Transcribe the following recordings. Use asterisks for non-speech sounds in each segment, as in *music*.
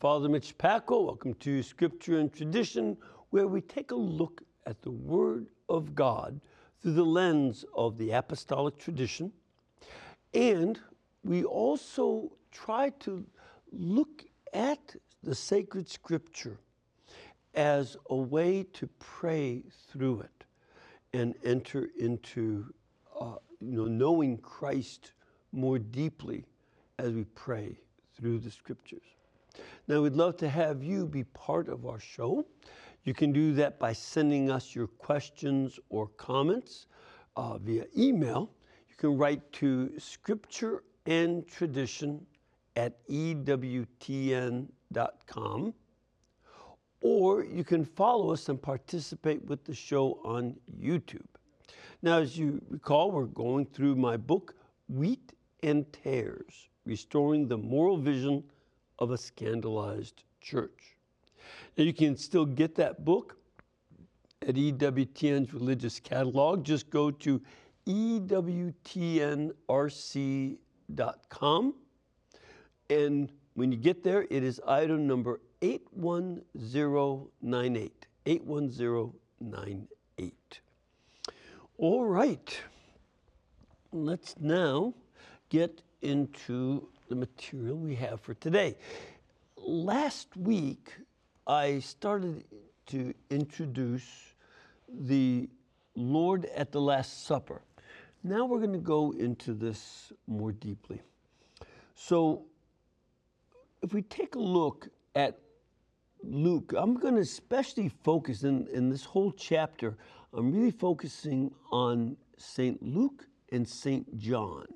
Father Mitch Pacwa. Welcome to Scripture and Tradition, where we take a look at the Word of God through the lens of the apostolic tradition. And we also try to look at the sacred Scripture as a way to pray through it and enter into uh, you know, knowing Christ more deeply as we pray through the Scriptures. Now, we'd love to have you be part of our show. You can do that by sending us your questions or comments uh, via email. You can write to Scripture and Tradition at EWTN.com. Or you can follow us and participate with the show on YouTube. Now, as you recall, we're going through my book, Wheat and Tares Restoring the Moral Vision of a Scandalized Church. Now, you can still get that book at EWTN's religious catalog. Just go to EWTNRC.com. And when you get there, it is item number 81098. 81098. All right. Let's now get into the material we have for today. Last week, I started to introduce the Lord at the Last Supper. Now we're going to go into this more deeply. So, if we take a look at Luke, I'm going to especially focus in, in this whole chapter, I'm really focusing on St. Luke and St. John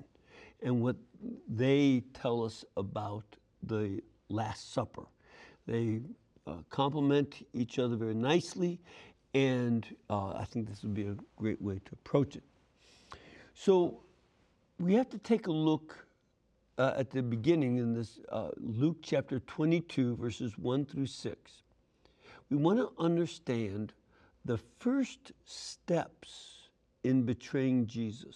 and what they tell us about the Last Supper. They uh, complement each other very nicely, and uh, I think this would be a great way to approach it. So we have to take a look uh, at the beginning in this uh, Luke chapter 22, verses 1 through 6. We want to understand the first steps in betraying Jesus.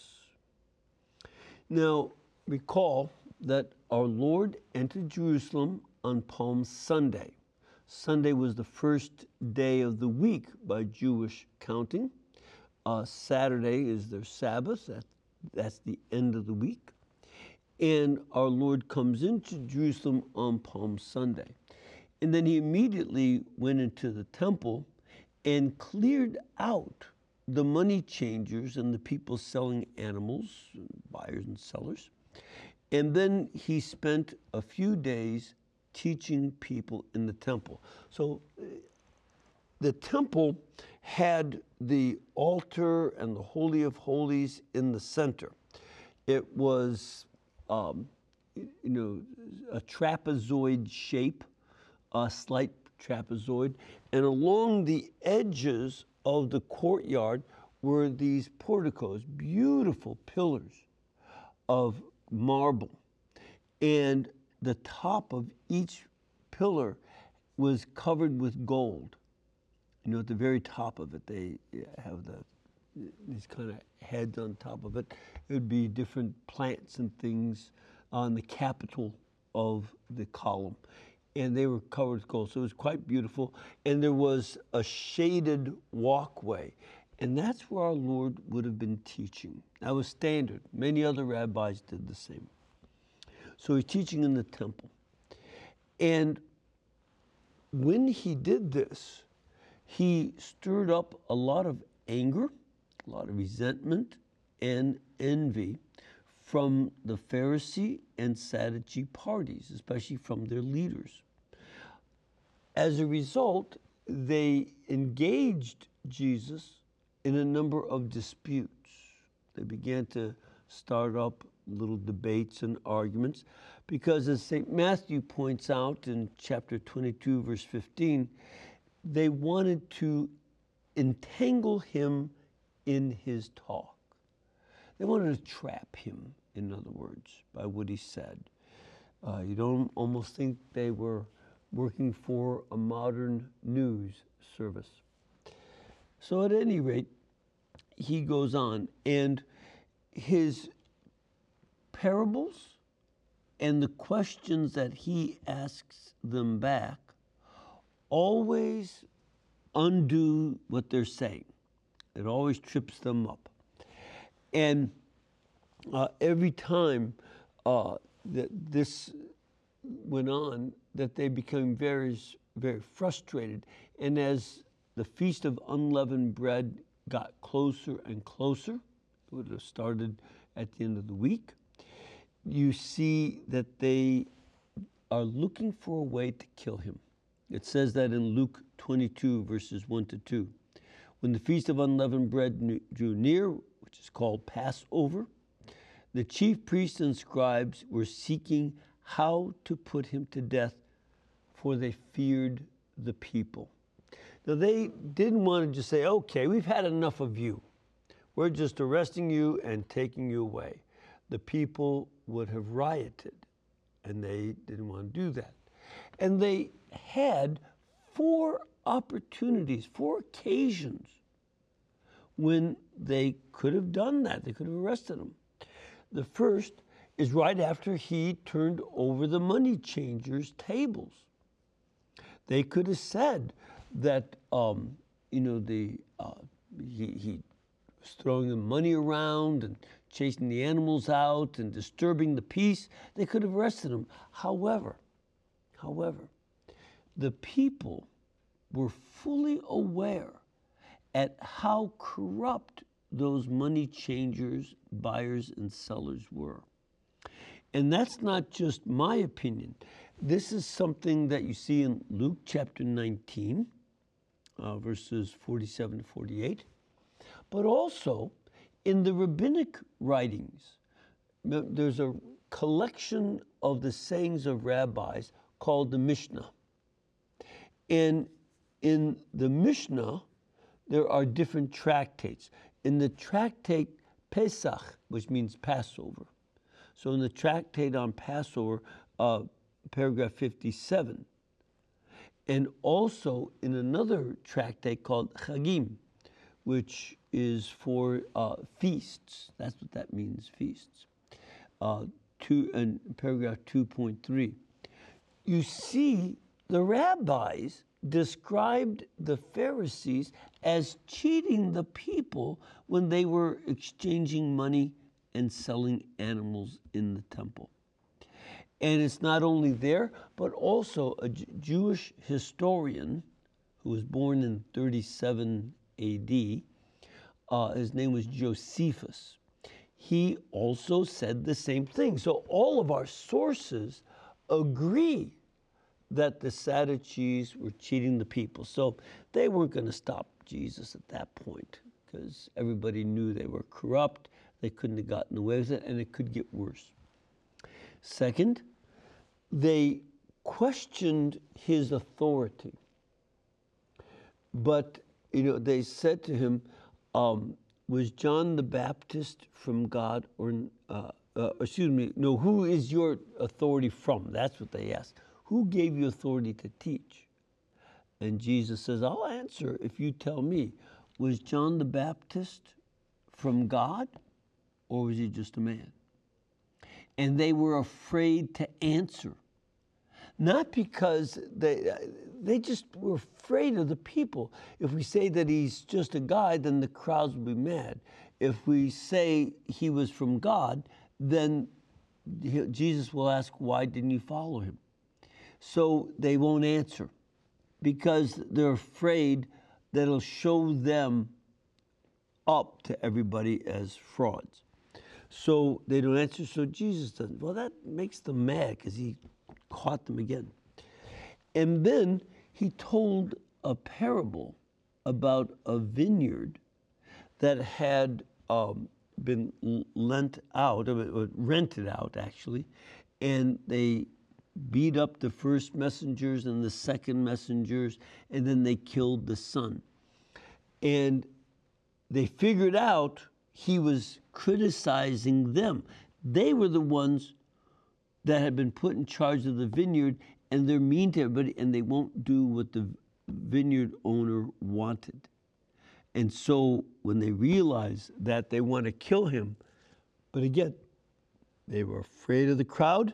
Now, recall that our Lord entered Jerusalem on Palm Sunday. Sunday was the first day of the week by Jewish counting. Uh, Saturday is their Sabbath, that, that's the end of the week. And our Lord comes into Jerusalem on Palm Sunday. And then he immediately went into the temple and cleared out the money changers and the people selling animals, buyers and sellers. And then he spent a few days teaching people in the temple. So uh, the temple had the altar and the Holy of Holies in the center. It was, um, you know, a trapezoid shape, a slight trapezoid, and along the edges of the courtyard were these porticos, beautiful pillars of marble. And the top of each pillar was covered with gold. You know, at the very top of it, they have the these kind of heads on top of it. It would be different plants and things on the capital of the column. And they were covered with gold. So it was quite beautiful. And there was a shaded walkway. And that's where our Lord would have been teaching. That was standard. Many other rabbis did the same. So he's teaching in the temple. And when he did this, he stirred up a lot of anger, a lot of resentment, and envy from the Pharisee and Sadducee parties, especially from their leaders. As a result, they engaged Jesus in a number of disputes. They began to start up little debates and arguments because, as St. Matthew points out in chapter 22, verse 15, they wanted to entangle him in his talk. They wanted to trap him, in other words, by what he said. Uh, you don't almost think they were working for a modern news service. So, at any rate, he goes on, and his parables And the questions that he asks them back always undo what they're saying. It always trips them up. And uh, every time uh, that this went on, that they became very, very frustrated. And as the Feast of Unleavened Bread got closer and closer, it would have started at the end of the week, you see that they are looking for a way to kill him. It says that in Luke 22, verses 1 to 2. When the Feast of Unleavened Bread drew near, which is called Passover, the chief priests and scribes were seeking how to put him to death, for they feared the people. Now, they didn't want to just say, okay, we've had enough of you. We're just arresting you and taking you away. The people would have rioted, and they didn't want to do that. And they had four opportunities, four occasions when they could have done that. They could have arrested him. The first is right after he turned over the money changers' tables. They could have said that, um, you know, the, uh, he, he was throwing the money around and chasing the animals out and disturbing the peace. They could have arrested him. However, however, the people were fully aware at how corrupt those money changers, buyers, and sellers were. And that's not just my opinion. This is something that you see in Luke chapter 19, uh, verses 47 to 48, but also in the rabbinic writings. There's a collection of the sayings of rabbis called the Mishnah. And in the Mishnah, there are different tractates. In the tractate Pesach, which means Passover, so in the tractate on Passover, uh, paragraph 57, and also in another tractate called Chagim, which is for uh, feasts. That's what that means, feasts. Uh, two, and paragraph 2.3. You see the rabbis described the Pharisees as cheating the people when they were exchanging money and selling animals in the temple. And it's not only there, but also a J- Jewish historian who was born in 37 AD. Uh, his name was Josephus. He also said the same thing. So all of our sources agree that the Sadducees were cheating the people. So they weren't going to stop Jesus at that point because everybody knew they were corrupt. They couldn't have gotten away with it, and it could get worse. Second, they questioned his authority. But, you know, they said to him, um, Was John the Baptist from God or, uh, uh, excuse me, no, who is your authority from? That's what they asked. Who gave you authority to teach? And Jesus says, I'll answer if you tell me. Was John the Baptist from God or was he just a man? And they were afraid to answer. Not because they, uh, they just were afraid of the people. If we say that he's just a guy, then the crowds will be mad. If we say he was from God, then Jesus will ask, Why didn't you follow him? so they won't answer because they're afraid that it'll show them up to everybody as frauds. So they don't answer, so Jesus doesn't. Well, that makes them mad because he caught them again. And then he told a parable about a vineyard that had um, been lent out, or rented out actually, and they beat up the first messengers and the second messengers, and then they killed the son. And they figured out he was criticizing them. They were the ones that had been put in charge of the vineyard, and they're mean to everybody, and they won't do what the vineyard owner wanted. And so when they realized that they want to kill him, but again, they were afraid of the crowd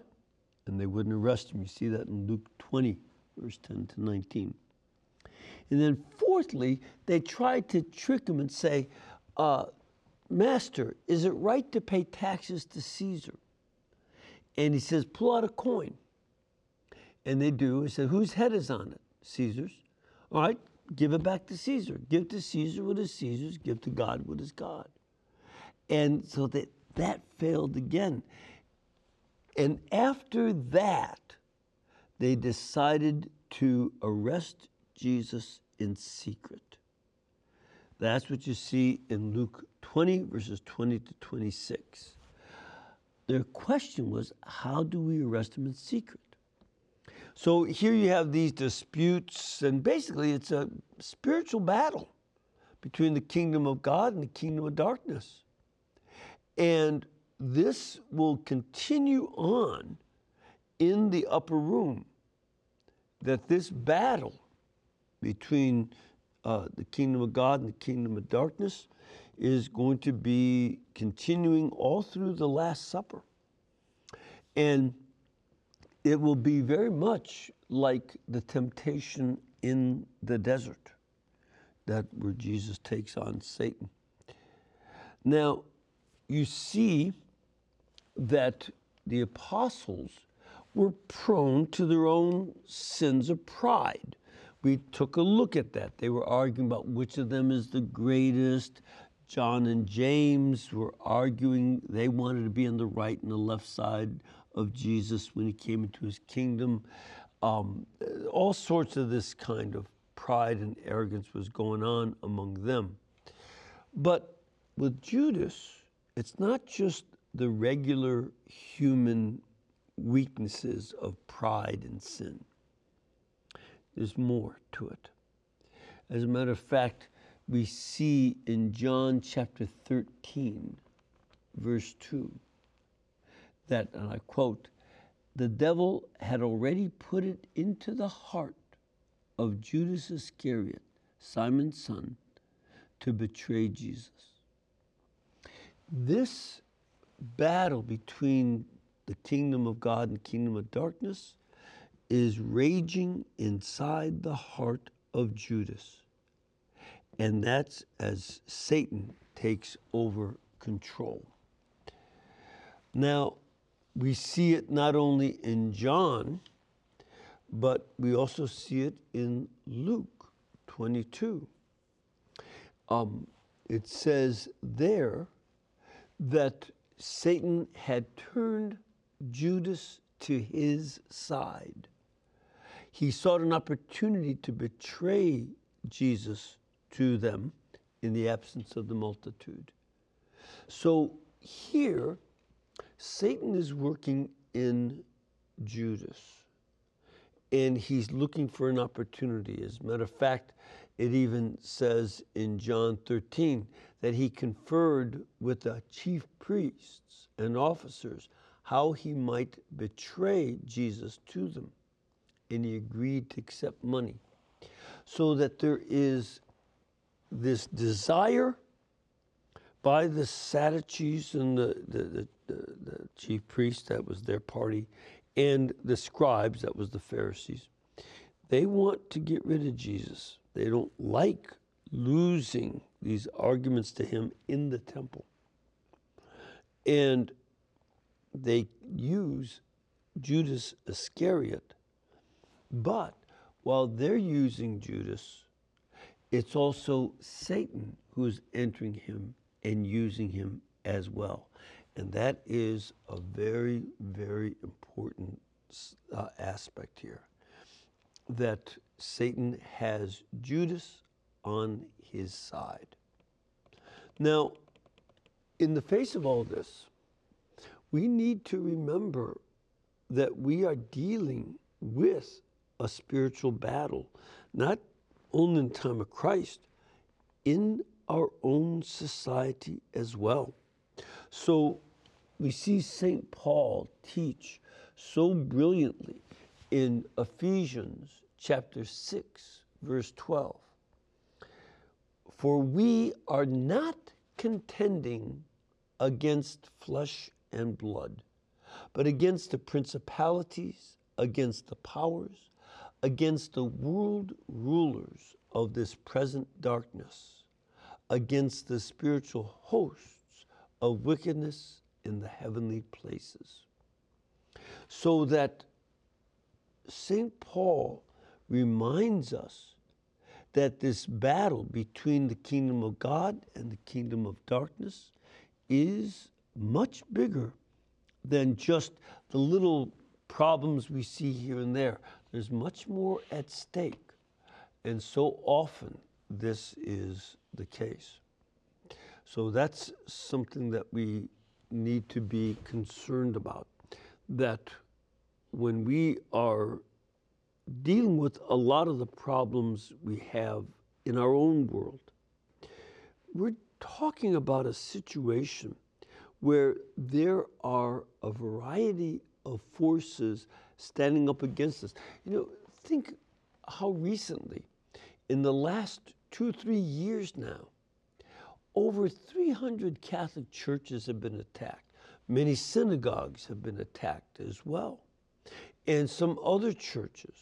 and they wouldn't arrest him. You see that in Luke 20, verse 10 to 19. And then, fourthly, they tried to trick him and say, uh, Master, is it right to pay taxes to Caesar? And he says, Pull out a coin. And they do. He said, Whose head is on it? Caesar's. All right, give it back to Caesar. Give to Caesar what is Caesar's, give to God what is God. And so that, that failed again. And after that, they decided to arrest Jesus in secret. That's what you see in Luke 20, verses 20 to 26. Their question was, how do we arrest him in secret? So here you have these disputes, and basically it's a spiritual battle between the kingdom of God and the kingdom of darkness. And this will continue on in the upper room. That this battle between uh, the kingdom of God and the kingdom of darkness is going to be continuing all through the Last Supper. And it will be very much like the temptation in the desert, that where Jesus takes on Satan. Now, you see that the apostles were prone to their own sins of pride. We took a look at that. They were arguing about which of them is the greatest. John and James were arguing, they wanted to be on the right and the left side of Jesus when he came into his kingdom. Um, all sorts of this kind of pride and arrogance was going on among them. But with Judas, it's not just the regular human weaknesses of pride and sin. There's more to it. As a matter of fact, we see in John chapter 13, verse 2, that, and I quote, the devil had already put it into the heart of Judas Iscariot, Simon's son, to betray Jesus. This battle between the kingdom of God and kingdom of darkness is raging inside the heart of Judas. And that's as Satan takes over control. Now, we see it not only in John, but we also see it in Luke 22. Um, it says there that Satan had turned Judas to his side. He sought an opportunity to betray Jesus to them in the absence of the multitude. So here, Satan is working in Judas, and he's looking for an opportunity. As a matter of fact, it even says in John 13 that he conferred with the chief priests and officers how he might betray Jesus to them. And he agreed to accept money. So that there is this desire by the Sadducees and the, the, the, the, chief priests, that was their party, and the scribes, that was the Pharisees. They want to get rid of Jesus. They don't like losing these arguments to him in the temple. And they use Judas Iscariot. But while they're using Judas, it's also Satan who's entering him and using him as well. And that is a very, very important uh, aspect here that Satan has Judas on his side. Now, in the face of all this, we need to remember that we are dealing with a spiritual battle, not only in the time of Christ, in our own society as well. So we see St. Paul teach so brilliantly in Ephesians chapter 6, verse 12. For we are not contending against flesh and blood, but against the principalities, against the powers, against the world rulers of this present darkness, against the spiritual hosts of wickedness in the heavenly places. So that St. Paul reminds us that this battle between the kingdom of God and the kingdom of darkness is much bigger than just the little problems we see here and there. There's much more at stake. And so often this is the case. So that's something that we need to be concerned about. That when we are dealing with a lot of the problems we have in our own world, we're talking about a situation where there are a variety of forces standing up against us. You know, think how recently, in the last two, three years now, over 300 Catholic churches have been attacked. Many synagogues have been attacked as well, and some other churches.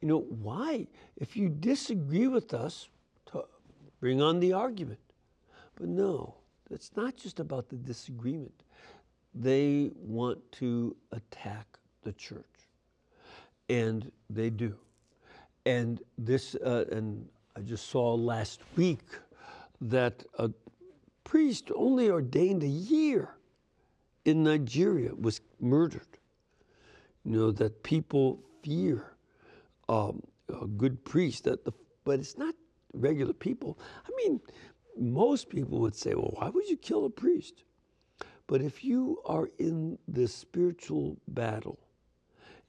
You know, why? If you disagree with us, bring on the argument. But no, it's not just about the disagreement. They want to attack the church, and they do. And this, uh, and I just saw last week that a priest only ordained a year in Nigeria was murdered. You know that people fear um, a good priest. That the, but it's not regular people. I mean, most people would say, well, why would you kill a priest? But if you are in this spiritual battle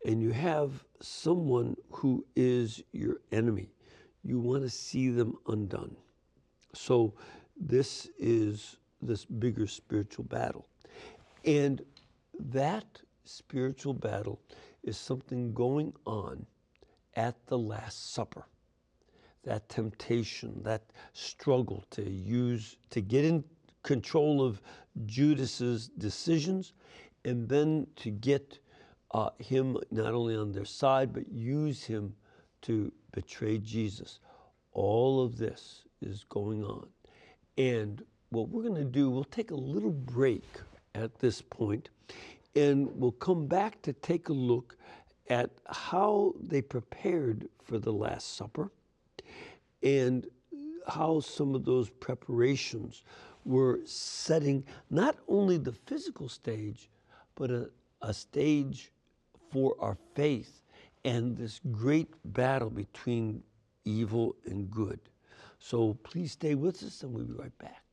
and you have someone who is your enemy, you want to see them undone. So this is this bigger spiritual battle. And that spiritual battle is something going on at the Last Supper that temptation, that struggle to use, to get in control of Judas's decisions, and then to get uh, him not only on their side, but use him to betray Jesus. All of this is going on. And what we're going to do, we'll take a little break at this point, and we'll come back to take a look at how they prepared for the Last Supper and how some of those preparations were setting not only the physical stage, but a, a stage for our faith and this great battle between evil and good. So please stay with us and we'll be right back.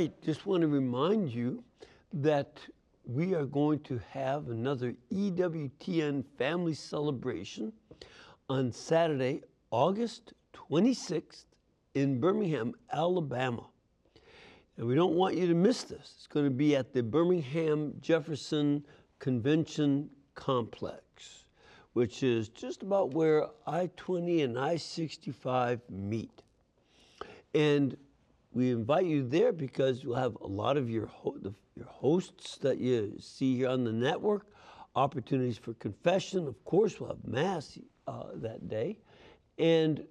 Right, just want to remind you that we are going to have another EWTN family celebration on Saturday, August 26th in Birmingham, Alabama. And we don't want you to miss this. It's going to be at the Birmingham Jefferson Convention Complex, which is just about where I 20 and I 65 meet. And we invite you there because you'll have a lot of your, ho- the, your hosts that you see here on the network, opportunities for confession. Of course, we'll have Mass uh, that day. And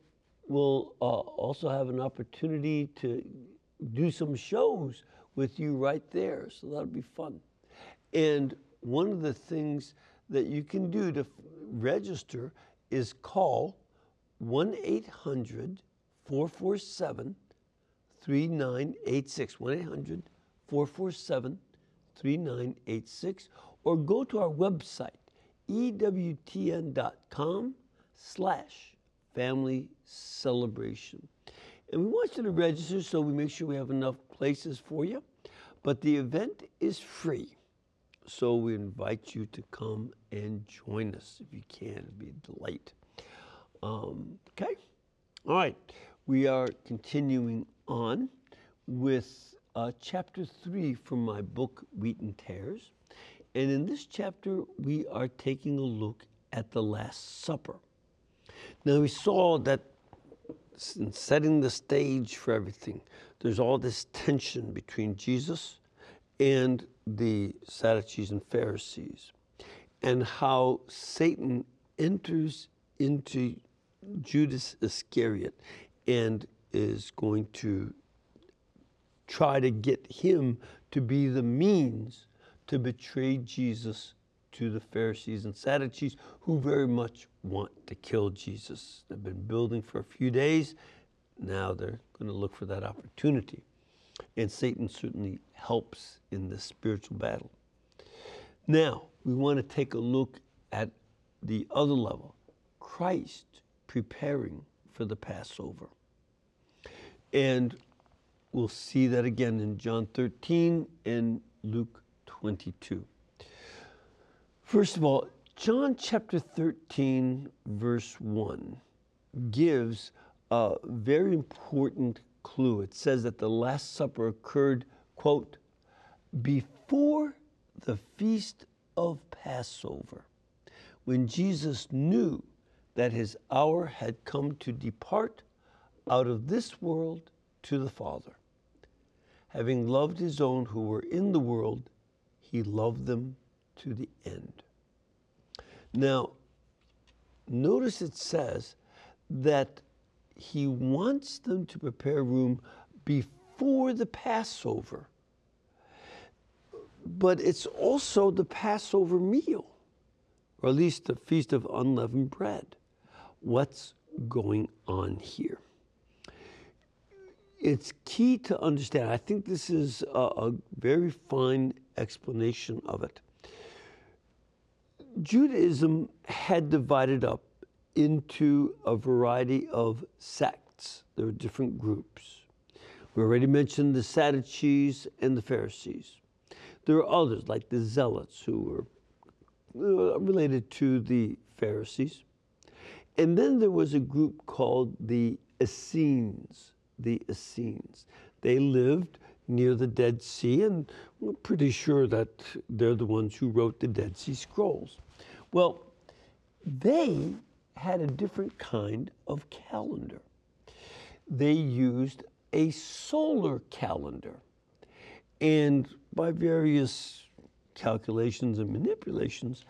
we'll uh, also have an opportunity to do some shows with you right there. So that'll be fun. And one of the things that you can do to f- register is call 1 800 447 3986, 1 800 447 3986, or go to our website, ewtn.com slash family celebration. And we want you to register so we make sure we have enough places for you. But the event is free. So we invite you to come and join us if you can. It'd be a delight. Um, okay? All right. We are continuing on with uh, chapter three from my book, Wheat and Tares. And in this chapter, we are taking a look at the Last Supper. Now, we saw that in setting the stage for everything, there's all this tension between Jesus and the Sadducees and Pharisees, and how Satan enters into Judas Iscariot and is going to try to get him to be the means to betray Jesus to the Pharisees and Sadducees, who very much want to kill Jesus. They've been building for a few days. Now they're going to look for that opportunity. And Satan certainly helps in this spiritual battle. Now, we want to take a look at the other level Christ preparing for the Passover. And we'll see that again in John 13 and Luke 22. First of all, John chapter 13, verse 1 gives a very important clue. It says that the Last Supper occurred, quote, before the feast of Passover, when Jesus knew that his hour had come to depart out of this world to the Father. Having loved his own who were in the world, he loved them to the end. Now, notice it says that he wants them to prepare room before the Passover. But it's also the Passover meal, or at least the Feast of Unleavened Bread. What's going on here? It's key to understand. I think this is a, a very fine explanation of it. Judaism had divided up into a variety of sects. There were different groups. We already mentioned the Sadducees and the Pharisees. There are others, like the Zealots, who were related to the Pharisees. And then there was a group called the Essenes. The Essenes. They lived near the Dead Sea, and we're pretty sure that they're the ones who wrote the Dead Sea Scrolls. Well, they had a different kind of calendar. They used a solar calendar. And by various calculations and manipulations,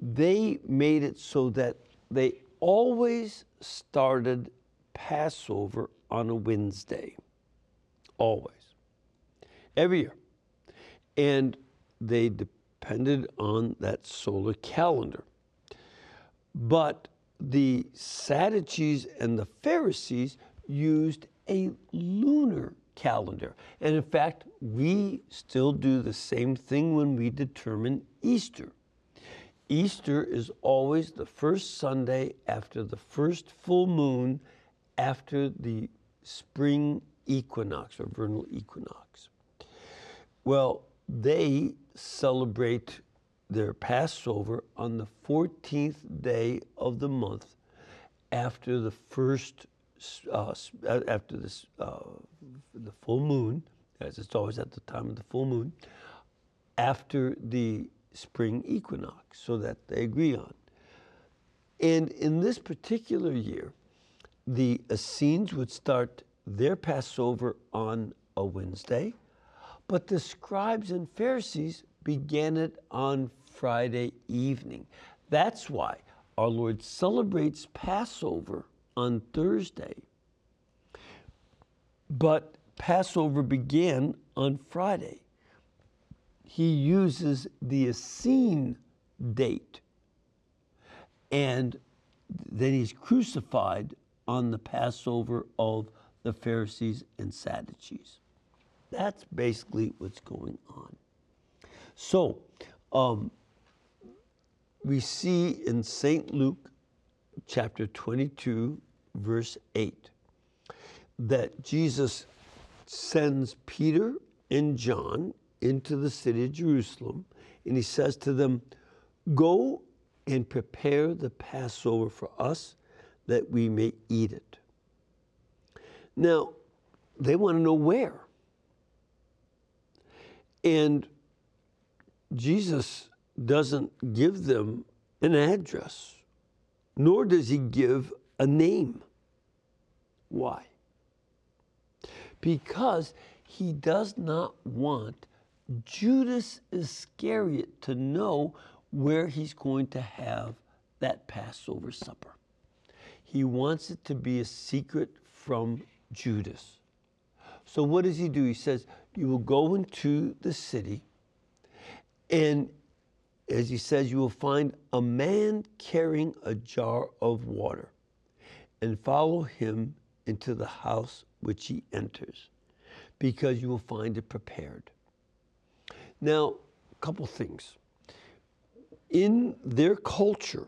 they made it so that they always started Passover on a Wednesday. Always every year. And they depended on that solar calendar. But the Sadducees and the Pharisees used a lunar calendar. And in fact, we still do the same thing when we determine Easter. Easter is always the first Sunday after the first full moon after the spring equinox or vernal equinox. Well, they celebrate their Passover on the 14th day of the month after the first, uh, uh, after this, uh, the full moon, as it's always at the time of the full moon, after the spring equinox, so that they agree on. And in this particular year, the Essenes would start their Passover on a Wednesday but the scribes and Pharisees began it on Friday evening. That's why our Lord celebrates Passover on Thursday. But Passover began on Friday. He uses the Essene date. And then he's crucified on the Passover of the Pharisees and Sadducees. That's basically what's going on. So, um, we see in St. Luke chapter 22, verse 8, that Jesus sends Peter and John into the city of Jerusalem, and he says to them, Go and prepare the Passover for us that we may eat it. Now, they want to know where. And Jesus doesn't give them an address, nor does he give a name. Why? Because he does not want Judas Iscariot to know where he's going to have that Passover supper. He wants it to be a secret from Judas. So, what does he do? He says, You will go into the city, and as he says, you will find a man carrying a jar of water, and follow him into the house which he enters, because you will find it prepared. Now, a couple things. In their culture,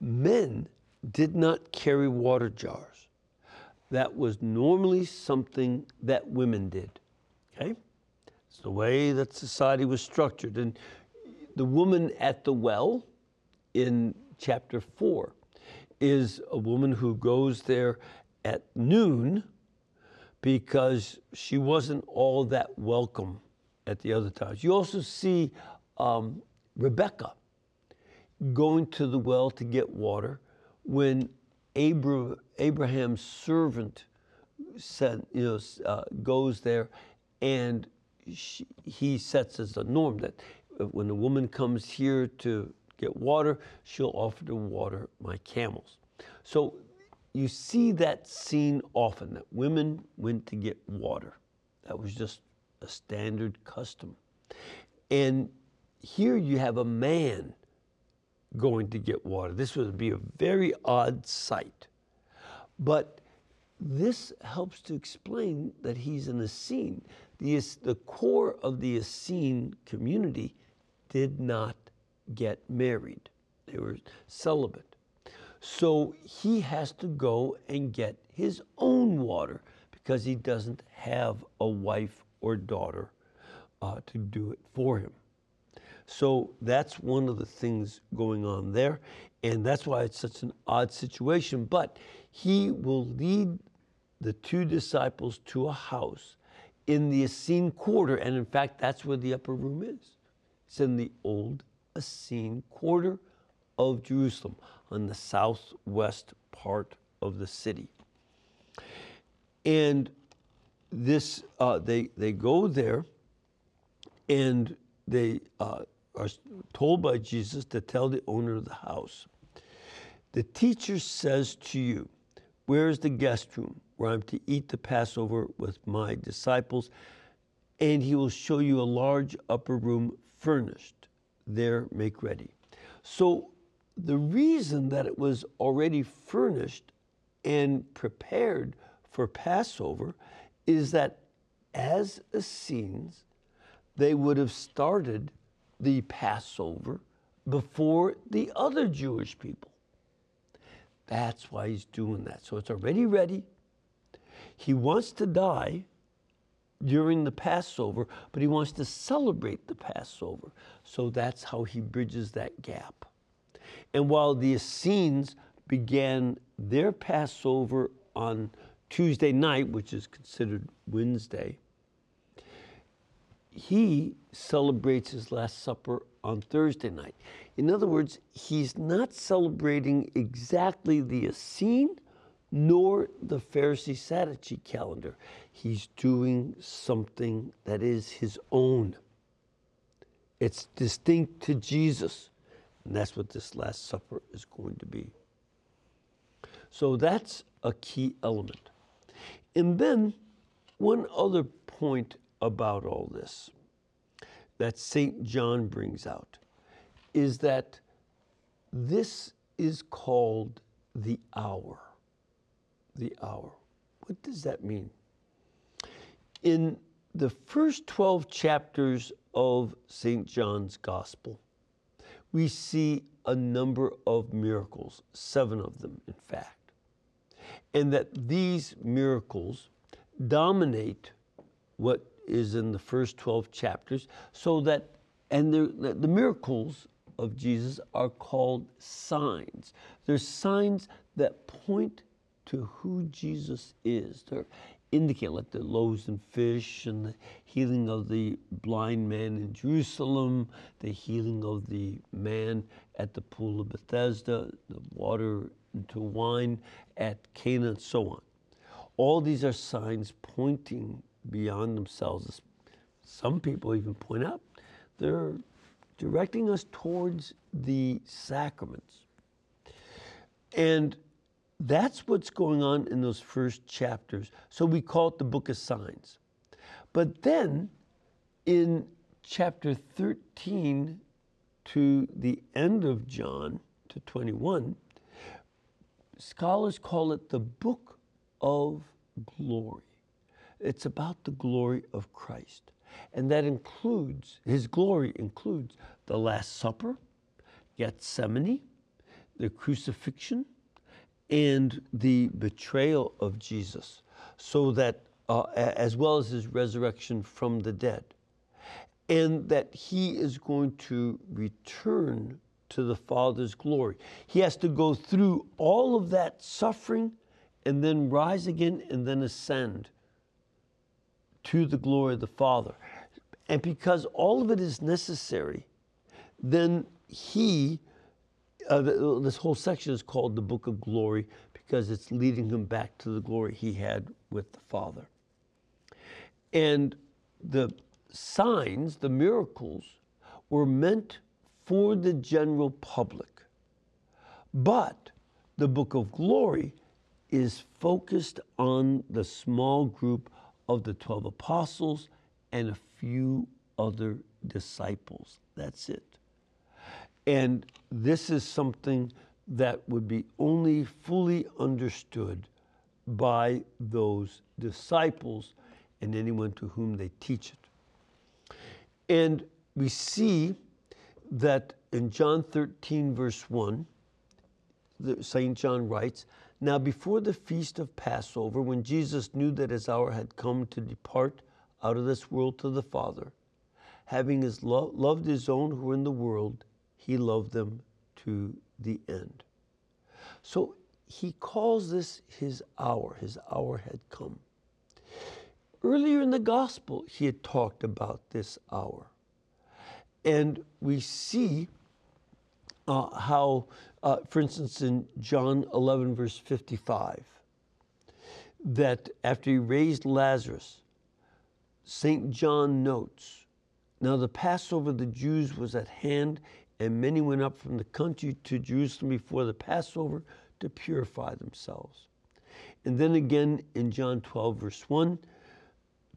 men did not carry water jars. That was normally something that women did. Okay? It's the way that society was structured. And the woman at the well in chapter 4 is a woman who goes there at noon because she wasn't all that welcome at the other times. You also see um, Rebecca going to the well to get water when Abra- Abraham's servant said, you know, uh, goes there and she, he sets as a norm that when a woman comes here to get water, she'll offer to water my camels. So you see that scene often that women went to get water. That was just a standard custom. And here you have a man going to get water. This would be a very odd sight. But this helps to explain that he's an Essene. The, the core of the Essene community did not get married, they were celibate. So he has to go and get his own water because he doesn't have a wife or daughter uh, to do it for him. So that's one of the things going on there. And that's why it's such an odd situation. But he will lead the two disciples to a house in the Essene quarter. And in fact, that's where the upper room is. It's in the old Essene quarter of Jerusalem on the southwest part of the city. And this, uh, they, they go there and they uh, are told by Jesus to tell the owner of the house. The teacher says to you, Where is the guest room where I'm to eat the Passover with my disciples? And he will show you a large upper room furnished. There, make ready. So, the reason that it was already furnished and prepared for Passover is that as Essenes, they would have started the Passover before the other Jewish people. That's why he's doing that. So it's already ready. He wants to die during the Passover, but he wants to celebrate the Passover. So that's how he bridges that gap. And while the Essenes began their Passover on Tuesday night, which is considered Wednesday, he celebrates his Last Supper on Thursday night. In other words, he's not celebrating exactly the Essene nor the Pharisee Sadducee calendar. He's doing something that is his own. It's distinct to Jesus. And that's what this Last Supper is going to be. So that's a key element. And then one other point about all this that St. John brings out is that this is called the hour. The hour. What does that mean? In the first 12 chapters of St. John's Gospel, we see a number of miracles, seven of them, in fact. and that these miracles dominate what is in the first 12 chapters, so that, and the, the miracles of Jesus are called signs. They're signs that point to who Jesus is. They're indicate like the loaves and fish and the healing of the blind man in Jerusalem, the healing of the man at the pool of Bethesda, the water into wine at Cana, and so on. All these are signs pointing beyond themselves. Some people even point out they're directing us towards the sacraments. And that's what's going on in those first chapters. So we call it the book of signs. But then in chapter 13 to the end of John to 21, scholars call it the book of glory. It's about the glory of Christ. And that includes, his glory includes the Last Supper, Gethsemane, the crucifixion, and the betrayal of Jesus, so that, uh, as well as his resurrection from the dead, and that he is going to return to the Father's glory. He has to go through all of that suffering and then rise again and then ascend to the glory of the Father. And because all of it is necessary, then he uh, this whole section is called the Book of Glory because it's leading him back to the glory he had with the Father. And the signs, the miracles, were meant for the general public. But the Book of Glory is focused on the small group of the 12 apostles and a few other disciples. That's it. And this is something that would be only fully understood by those disciples and anyone to whom they teach it. And we see that in John 13, verse 1, St. John writes, Now before the feast of Passover, when Jesus knew that his hour had come to depart out of this world to the Father, having his lo- loved his own who were in the world, he loved them to the end. So he calls this his hour. His hour had come. Earlier in the gospel, he had talked about this hour. And we see uh, how, uh, for instance, in John 11, verse 55, that after he raised Lazarus, St. John notes, Now the Passover of the Jews was at hand, and many went up from the country to Jerusalem before the Passover to purify themselves. And then again in John 12, verse 1,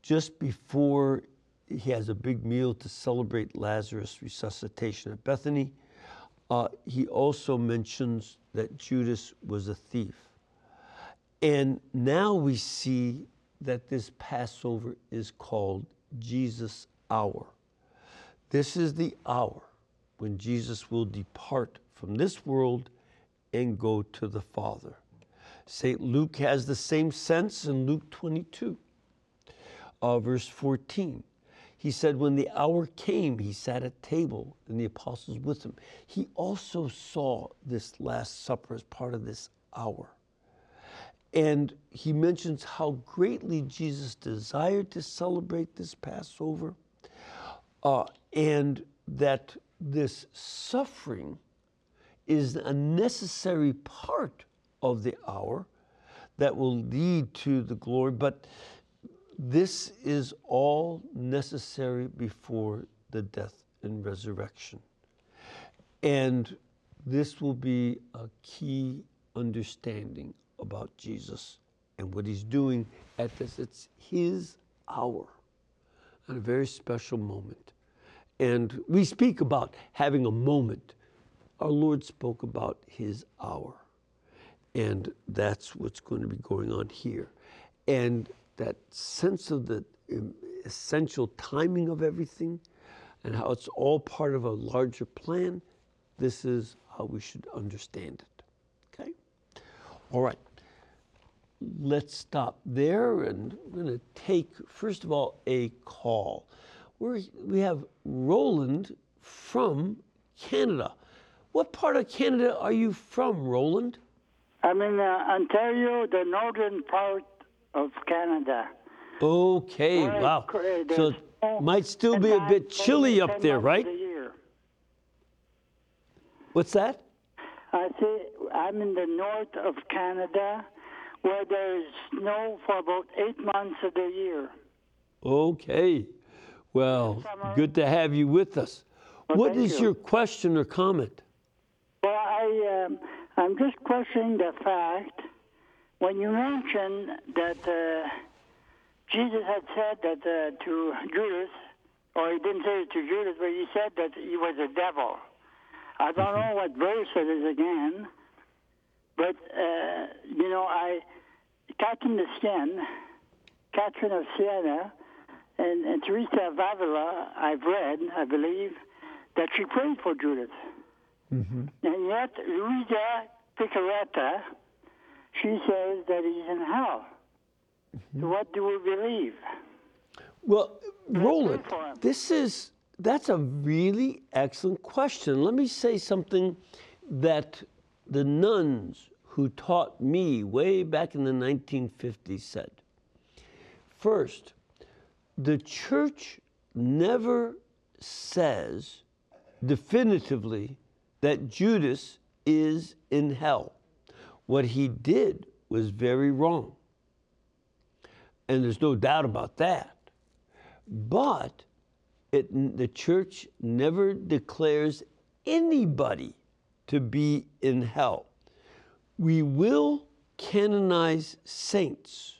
just before he has a big meal to celebrate Lazarus' resuscitation at Bethany, uh, he also mentions that Judas was a thief. And now we see that this Passover is called Jesus' hour. This is the hour when Jesus will depart from this world and go to the Father. St. Luke has the same sense in Luke 22, uh, verse 14. He said, When the hour came, he sat at table and the apostles with him. He also saw this Last Supper as part of this hour. And he mentions how greatly Jesus desired to celebrate this Passover uh, and that this suffering is a necessary part of the hour that will lead to the glory, but this is all necessary before the death and resurrection. And this will be a key understanding about Jesus and what he's doing at this. It's his hour and a very special moment. And we speak about having a moment. Our Lord spoke about his hour. And that's what's going to be going on here. And that sense of the essential timing of everything and how it's all part of a larger plan, this is how we should understand it. Okay? All right. let's stop there and we're going to take, first of all, a call. We're, we have Roland from Canada. What part of Canada are you from, Roland? I'm in uh, Ontario, the northern part of Canada. Okay, Right, wow. So snow might still be a bit chilly up there, right? What's that? I say I'm in the north of Canada, where there's snow for about eight months of the year. Okay. Well, Summer. good to have you with us. Well, What is you. your question or comment? Well, I um, I'm just questioning the fact when you mentioned that uh, Jesus had said that uh, to Judas, or he didn't say it to Judas, but he said that he was a devil. I don't know what verse it is again, but uh, you know, I Catherine of Siena, Catherine of Siena, and, and Teresa of Avila, I've read, I believe, that she prayed for Judas. And yet, Luisa Piccarreta, she says that he's in hell. So mm-hmm. what do we believe? Well, Roland, this is that's a really excellent question. Let me say something that the nuns who taught me way back in the 1950s said. First, the church never says definitively that Judas is in hell. What he did was very wrong. And there's no doubt about that. But it, the church never declares anybody to be in hell. We will canonize saints,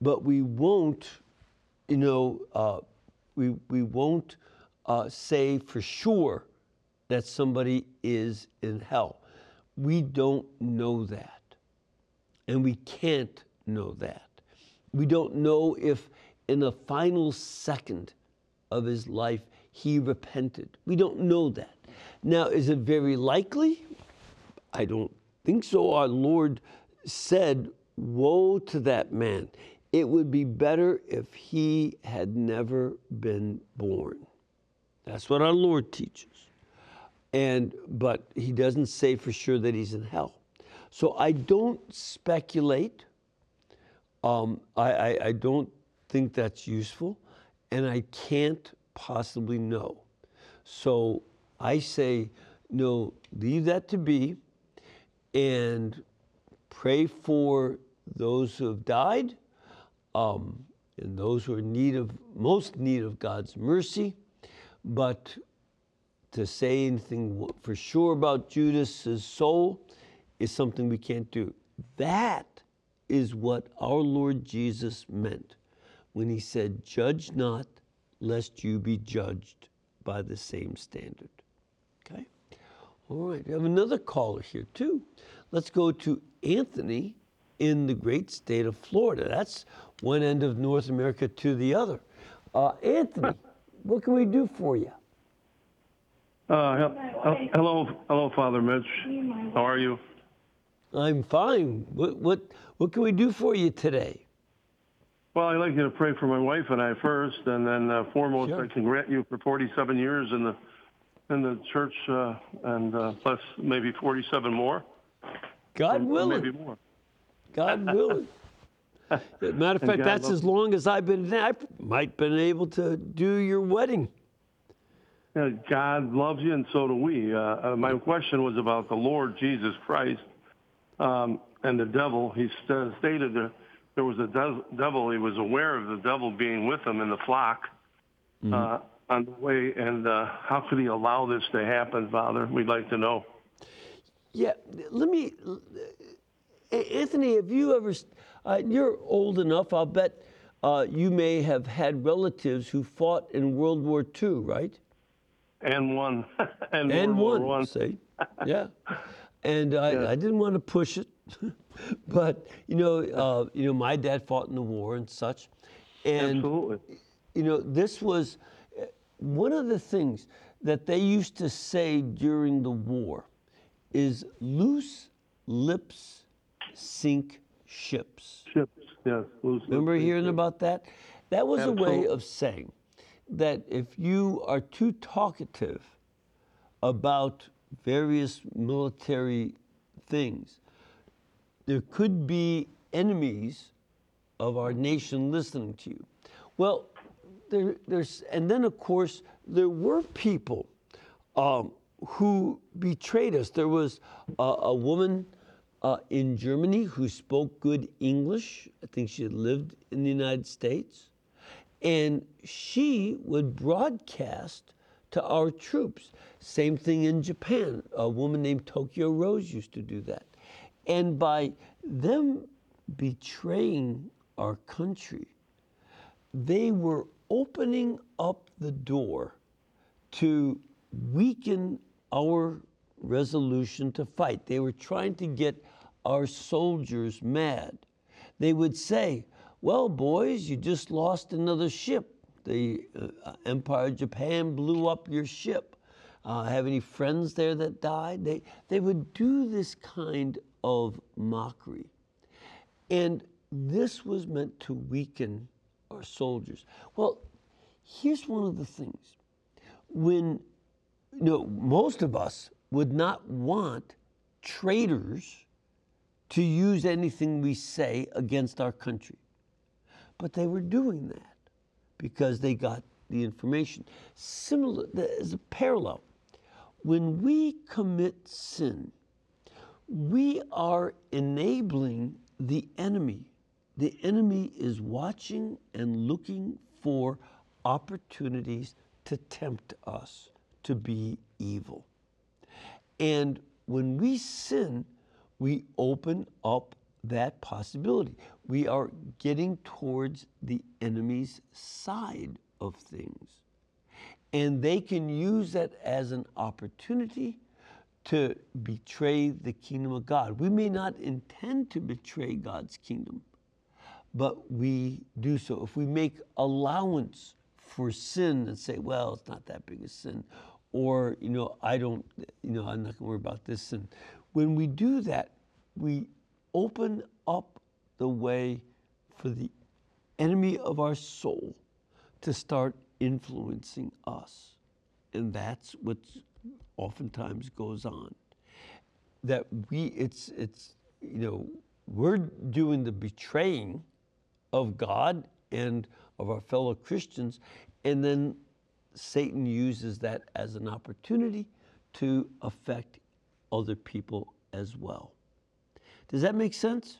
but we won't, you know, uh, we, we won't uh, say for sure that somebody is in hell. We don't know that. And we can't know that. We don't know if in the final second of his life he repented. We don't know that. Now, is it very likely? I don't think so. Our Lord said, Woe to that man. It would be better if he had never been born. That's what our Lord teaches. And but he doesn't say for sure that he's in hell. So I don't speculate. Um, I, I, I don't think that's useful, and I can't possibly know. So I say, no, leave that to be, and pray for those who have died, um, and those who are in need of most need of God's mercy. But to say anything for sure about Judas's soul is something we can't do. That is what our Lord Jesus meant when he said, Judge not, lest you be judged by the same standard. Okay? All right, we have another caller here too. Let's go to Anthony in the great state of Florida. That's one end of North America to the other. Uh, Anthony, what can we do for you? Uh, hel- hello, hello, Father Mitch. How are you? I'm fine. What, what, what can we do for you today? Well, I'd like you to pray for my wife and I first, and then uh, foremost, Sure. I congratulate you for 47 years in the in the church, uh, and uh, plus maybe 47 more, God willing. maybe more. God willing. As *laughs* a matter of And fact, God that's as long as I've been. I might been able to do your wedding. God loves you, and so do we. Uh, uh, my question was about the Lord Jesus Christ um, and the devil. He st- stated that there was a de- devil. He was aware of the devil being with him in the flock uh, on the way. And uh, how could he allow this to happen, Father? We'd like to know. Yeah, let me. Anthony, have you ever? Uh, you're old enough. I'll bet uh, you may have had relatives who fought in World War II, right? And one. *laughs* and and one, One. see, *laughs* yeah. And I, Yeah. I didn't want to push it, *laughs* but you know, uh, you know, my dad fought in the war and such, and Absolutely. you know, this was uh, one of the things that they used to say during the war is loose lips sink ships. Ships, yes. loose Remember hearing about that? That was a way of saying that if you are too talkative about various military things, there could be enemies of our nation listening to you. Well, there, there's, and then of course, there were people um, who betrayed us. There was a, a woman uh, in Germany who spoke good English. I think she had lived in the United States. And she would broadcast to our troops. Same thing in Japan. A woman named Tokyo Rose used to do that. And by them betraying our country, they were opening up the door to weaken our resolution to fight. They were trying to get our soldiers mad. They would say, Well, boys, you just lost another ship. The uh, Empire of Japan blew up your ship. Uh, have any friends there that died? They, they would do this kind of mockery. And this was meant to weaken our soldiers. Well, here's one of the things. When, you know, most of us would not want traitors to use anything we say against our country. But they were doing that because they got the information. Similar, there's a parallel. When we commit sin, we are enabling the enemy. The enemy is watching and looking for opportunities to tempt us to be evil. And when we sin, we open up that possibility. We are getting towards the enemy's side of things. And they can use that as an opportunity to betray the kingdom of God. We may not intend to betray God's kingdom, but we do so. If we make allowance for sin and say, well, it's not that big a sin, or, you know, I don't, you know, I'm not going to worry about this sin. When we do that, we open up the way for the enemy of our soul to start influencing us. And that's what oftentimes goes on. That we, it's, it's, you know, we're doing the betraying of God and of our fellow Christians, and then Satan uses that as an opportunity to affect other people as well. Does that make sense?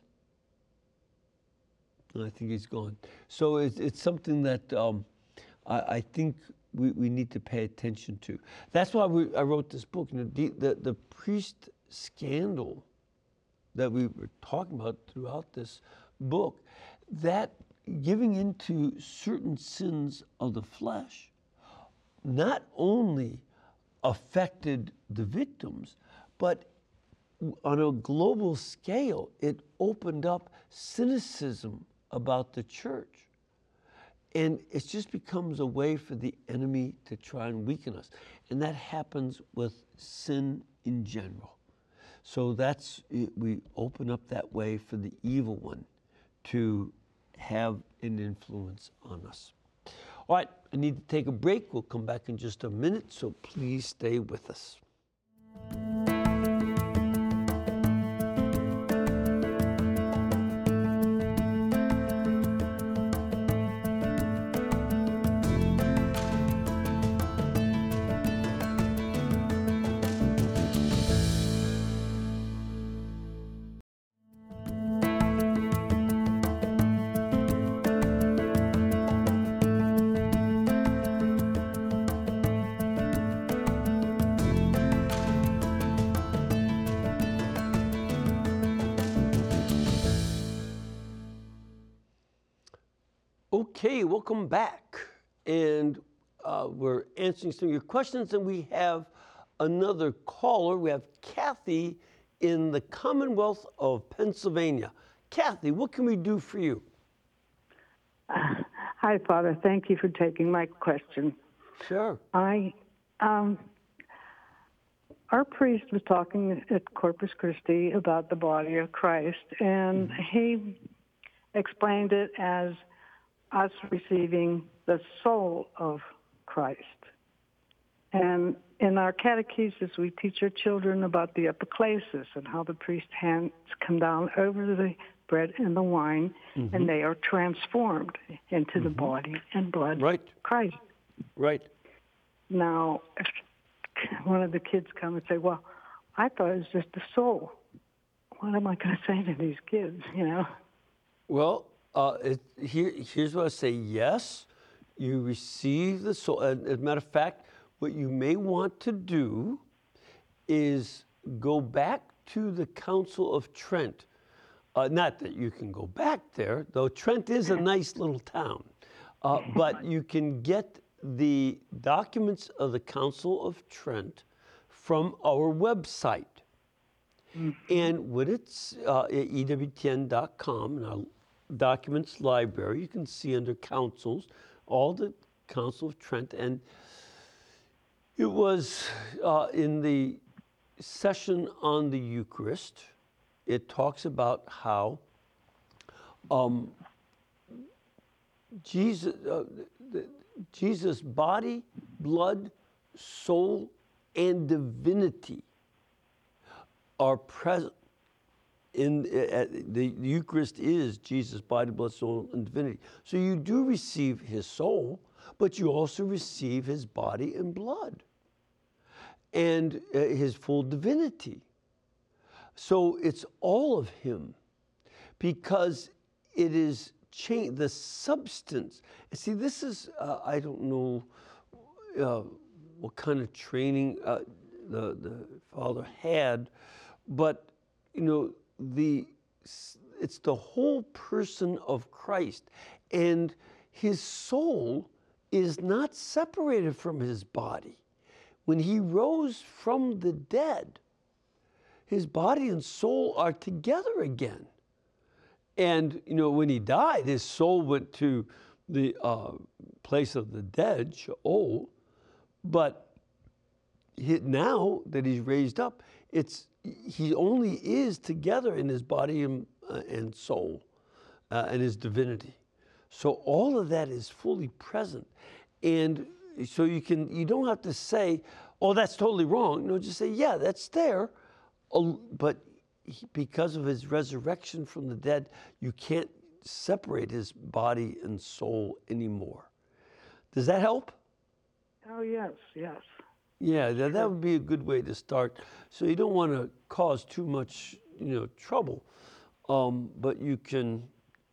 I think he's gone. So it's, it's something that um, I, I think we, we need to pay attention to. That's why we, I wrote this book. You know, the, the, the priest scandal that we were talking about throughout this book, that giving into certain sins of the flesh not only affected the victims, but on a global scale, it opened up cynicism about the church. And it just becomes a way for the enemy to try and weaken us. And that happens with sin in general. So that's, we open up that way for the evil one to have an influence on us. All right, I need to take a break. We'll come back in just a minute, so please stay with us. Welcome back. And uh, we're answering some of your questions, and we have another caller. We have Kathy in the Commonwealth of Pennsylvania. Kathy, what can we do for you? Hi, Father. Thank you for taking my question. Sure. I, um, our priest was talking at Corpus Christi about the body of Christ, and he explained it as us receiving the soul of Christ. And in our catechesis, we teach our children about the epiclesis and how the priest's hands come down over the bread and the wine, and mm-hmm. they are transformed into the mm-hmm. body and blood Right. of Christ. Right. Now, one of the kids come and say, "Well, I thought it was just the soul," what am I going to say to these kids? You know? Well, uh, it, here, here's what I say. Yes, you receive the soul. As as a matter of fact, what you may want to do is go back to the Council of Trent. Uh, not that you can go back there, though Trent is a nice little town. Uh, but you can get the documents of the Council of Trent from our website. And when it's uh, at EWTN.com, in our documents library, you can see under councils all the Council of Trent. And it was uh, in the session on the Eucharist, it talks about how um, Jesus, uh, the, Jesus' body, blood, soul, and divinity are present in uh, the Eucharist is Jesus' body, blood, soul, and divinity. So you do receive his soul, but you also receive his body and blood and uh, his full divinity. So it's all of him because it is change the substance. See, this is uh, I don't know uh, what kind of training uh, the the father had, but you know the it's the whole person of Christ, and his soul is not separated from his body. When he rose from the dead, his body and soul are together again. And you know, when he died, his soul went to the uh, place of the dead, Sheol. But he, now that he's raised up, it's he only is together in his body and, uh, and soul uh, and his divinity. So all of that is fully present, and so you can you don't have to say, "Oh, that's totally wrong." No, just say, "Yeah, that's there," but because of his resurrection from the dead, you can't separate his body and soul anymore. Does that help? Oh yes, yes. Yeah, that, that would be a good way to start. So you don't want to cause too much, you know, trouble, um, but you can,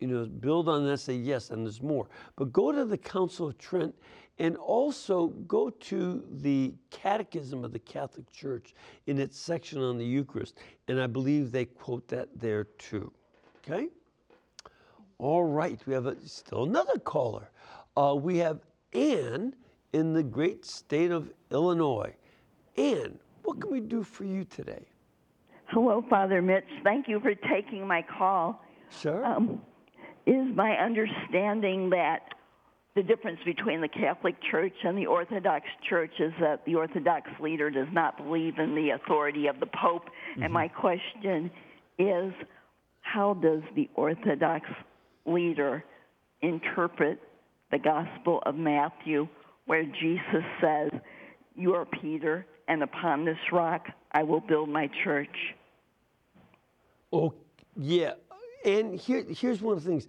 you know, build on that. Say yes, and there's more. But go to the Council of Trent, and also go to the Catechism of the Catholic Church in its section on the Eucharist, and I believe they quote that there too. Okay. All right, we have a, still another caller. Uh, we have Ann in the great state of Illinois. Ann, what can we do for you today? Hello, Father Mitch. Thank you for taking my call. Sure. Um, is my understanding that the difference between the Catholic Church and the Orthodox Church is that the Orthodox leader does not believe in the authority of the Pope? And my question is how does the Orthodox leader interpret the Gospel of Matthew, where Jesus says, You are Peter, and upon this rock I will build my church? Oh, yeah. And here, here's one of the things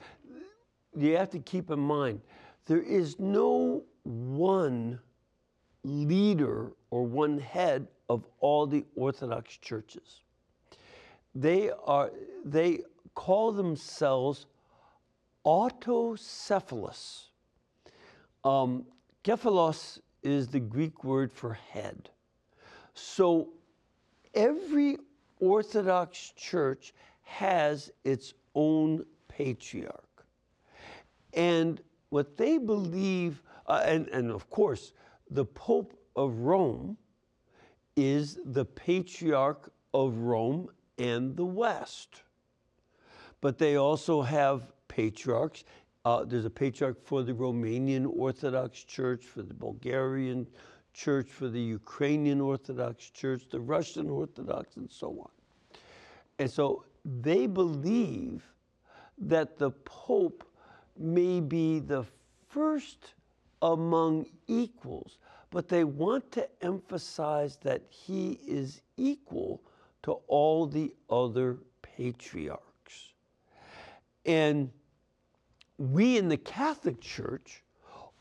you have to keep in mind there is no one leader or one head of all the Orthodox churches. They are they call themselves autocephalous. Um, kephalos is the Greek word for head. So every Orthodox church has its own patriarch. And what they believe, uh, and, and of course, the Pope of Rome is the patriarch of Rome and the West. But they also have patriarchs. Uh, there's a patriarch for the Romanian Orthodox Church, for the Bulgarian Church for the Ukrainian Orthodox Church, the Russian Orthodox, and so on. And so they believe that the Pope may be the first among equals, but they want to emphasize that he is equal to all the other patriarchs. And we in the Catholic Church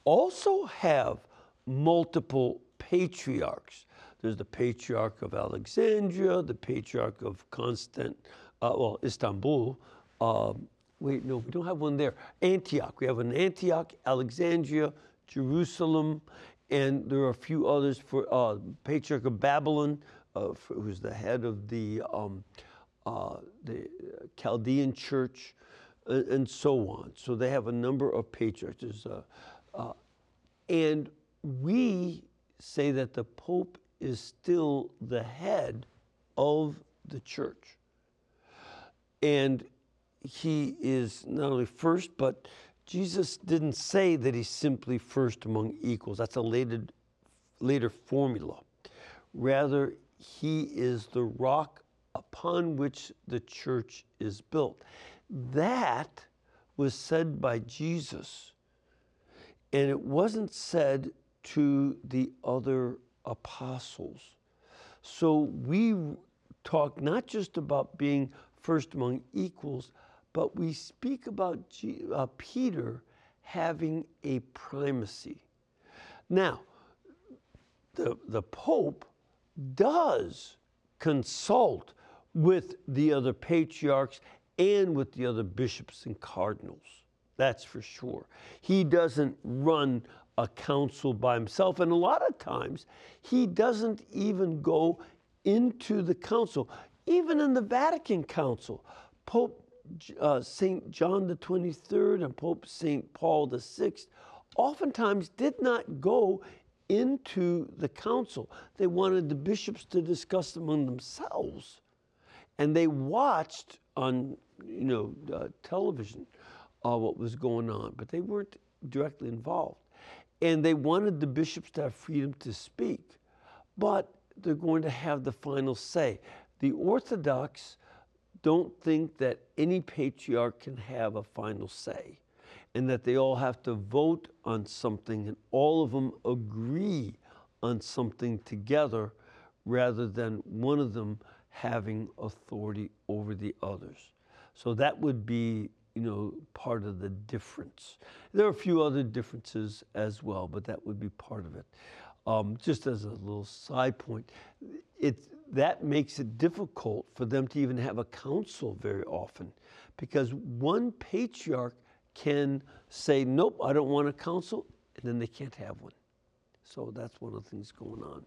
also have multiple patriarchs. There's the Patriarch of Alexandria, the Patriarch of Constant, uh, well, Istanbul. Um, wait, no, we don't have one there. Antioch. We have an Antioch, Alexandria, Jerusalem, and there are a few others for uh, Patriarch of Babylon, uh, for, who's the head of the um, uh, the Chaldean Church, and so on. So they have a number of patriarchs, uh, uh, and we say that the Pope is still the head of the church. And he is not only first, but Jesus didn't say that he's simply first among equals. That's a later, later formula. Rather, he is the rock upon which the church is built. That was said by Jesus, and it wasn't said to the other apostles. So we talk not just about being first among equals, but we speak about G, uh, Peter having a primacy. Now, the, the Pope does consult with the other patriarchs and with the other bishops and cardinals. That's for sure. He doesn't run a council by himself. And a lot of times, he doesn't even go into the council. Even in the Vatican Council, Pope uh, St. John the 23rd and Pope St. Paul the 6th oftentimes did not go into the council. They wanted the bishops to discuss among themselves. And they watched on, you know, uh, television uh, what was going on, but they weren't directly involved. And they wanted the bishops to have freedom to speak, but they're going to have the final say. The Orthodox don't think that any patriarch can have a final say and that they all have to vote on something and all of them agree on something together rather than one of them having authority over the others. So that would be, you know, part of the difference. There are a few other differences as well, but that would be part of it. Um, just as a little side point, it, that makes it difficult for them to even have a council very often because one patriarch can say, Nope, I don't want a council, and then they can't have one. So that's one of the things going on.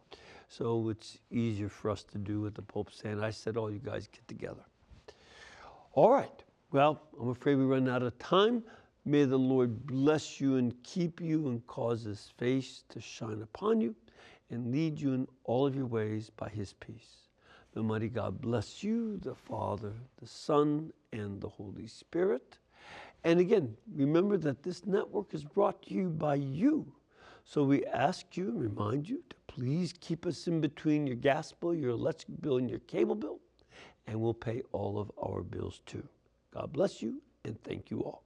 So it's easier for us to do with the Pope saying, I said, all you guys get together. All right. Well, I'm afraid we run out of time. May the Lord bless you and keep you and cause his face to shine upon you and lead you in all of your ways by his peace. The mighty God bless you, the Father, the Son, and the Holy Spirit. And again, remember that this network is brought to you by you. So we ask you and remind you to please keep us in between your gas bill, your electric bill, and your cable bill, and we'll pay all of our bills too. God bless you and thank you all.